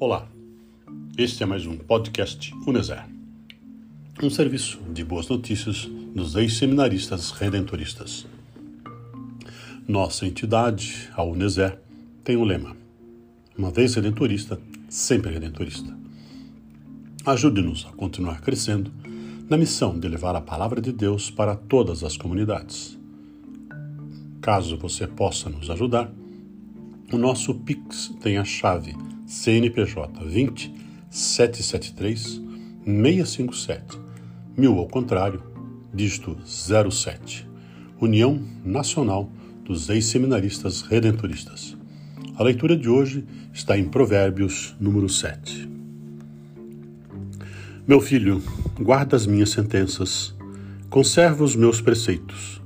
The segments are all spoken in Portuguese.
Olá, este é mais um podcast Uneser, um serviço de boas notícias dos ex-seminaristas redentoristas. Nossa entidade, a Uneser, tem o um lema: uma vez redentorista, sempre redentorista. Ajude-nos a continuar crescendo na missão de levar a palavra de Deus para todas as comunidades. Caso você possa nos ajudar, o nosso Pix tem a chave CNPJ 20 773 657, mil ao contrário, dígito 07, União Nacional dos Ex-Seminaristas Redentoristas. A leitura de hoje está em Provérbios, número 7. Meu filho, guarda as minhas sentenças, conserva os meus preceitos,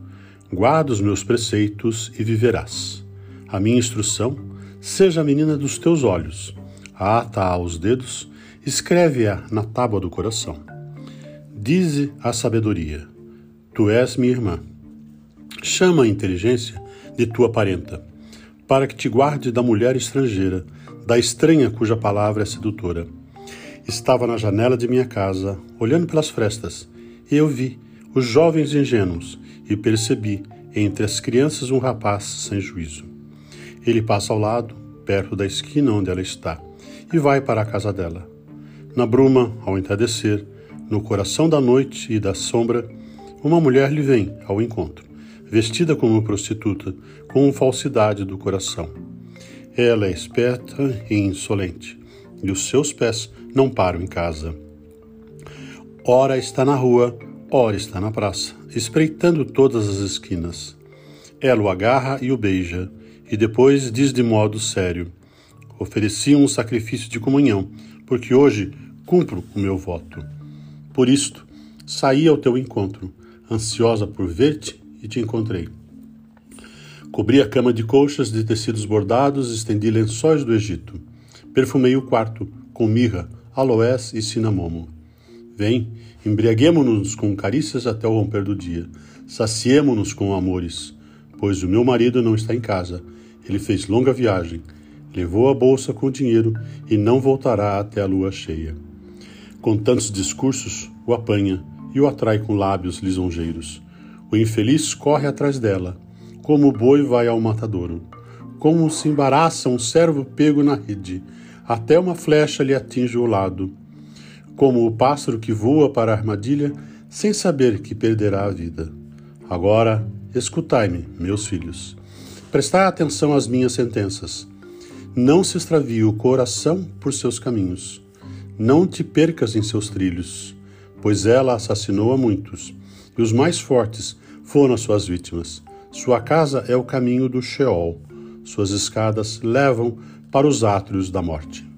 guarda os meus preceitos e viverás. A minha instrução Seja a menina dos teus olhos, ata aos dedos, escreve-a na tábua do coração. Dize a sabedoria: Tu és minha irmã. Chama a inteligência de tua parenta, para que te guarde da mulher estrangeira, da estranha cuja palavra é sedutora. Estava na janela de minha casa, olhando pelas frestas, e eu vi os jovens ingênuos e percebi entre as crianças um rapaz sem juízo. Ele passa ao lado, perto da esquina onde ela está, e vai para a casa dela. Na bruma, ao entardecer, no coração da noite e da sombra, uma mulher lhe vem ao encontro, vestida como prostituta, com falsidade do coração. Ela é esperta e insolente, e os seus pés não param em casa. Ora está na rua, ora está na praça, espreitando todas as esquinas. Ela o agarra e o beija, e depois diz de modo sério: Ofereci um sacrifício de comunhão, porque hoje cumpro o meu voto. Por isto, saí ao teu encontro, ansiosa por ver-te e te encontrei. Cobri a cama de colchas de tecidos bordados, estendi lençóis do Egito. Perfumei o quarto com mirra, aloés e cinamomo. Vem, embriaguemo-nos com carícias até o romper do dia. Saciemo-nos com amores, pois o meu marido não está em casa ele fez longa viagem, levou a bolsa com o dinheiro e não voltará até a lua cheia. Com tantos discursos, o apanha e o atrai com lábios lisonjeiros. O infeliz corre atrás dela, como o boi vai ao matadouro. Como se embaraça um servo pego na rede, até uma flecha lhe atinge o lado. Como o pássaro que voa para a armadilha, sem saber que perderá a vida. Agora, escutai-me, meus filhos. Prestai atenção às minhas sentenças. Não se extravie o coração por seus caminhos. Não te percas em seus trilhos, pois ela assassinou a muitos, e os mais fortes foram as suas vítimas. Sua casa é o caminho do Sheol, suas escadas levam para os átrios da morte.